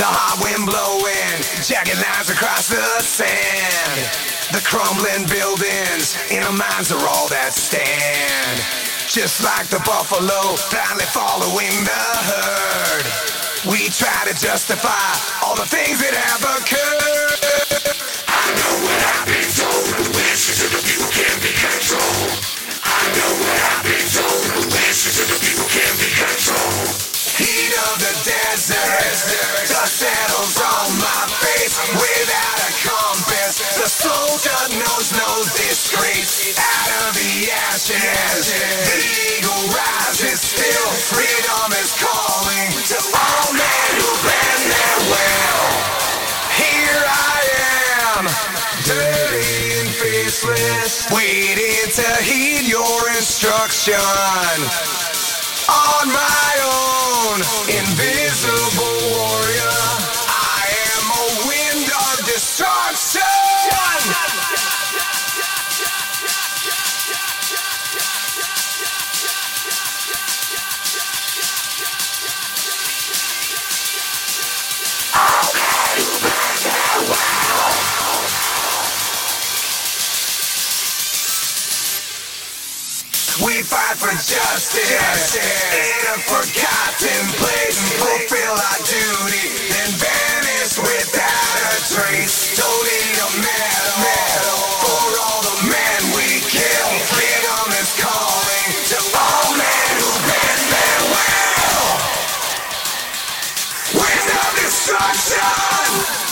The hot wind blowing, jagged lines across the sand. The crumbling buildings in our minds are all that stand. Just like the buffalo, blindly following the herd. We try to justify all the things that have occurred. I know what I've been told, but listen to the people can't be controlled. I know what I've been told, but listen to the people no disgrace. Out of the ashes, the eagle rises still. Freedom is calling to all men who bend their will. Here I am, dirty and faceless, waiting to heed your instruction. On my own, invisible We fight for justice in a forgotten place. Fulfill our duty, then vanish without a trace. Don't need a medal for all the men we kill. Freedom is calling to all men who bend their will. Wind of destruction.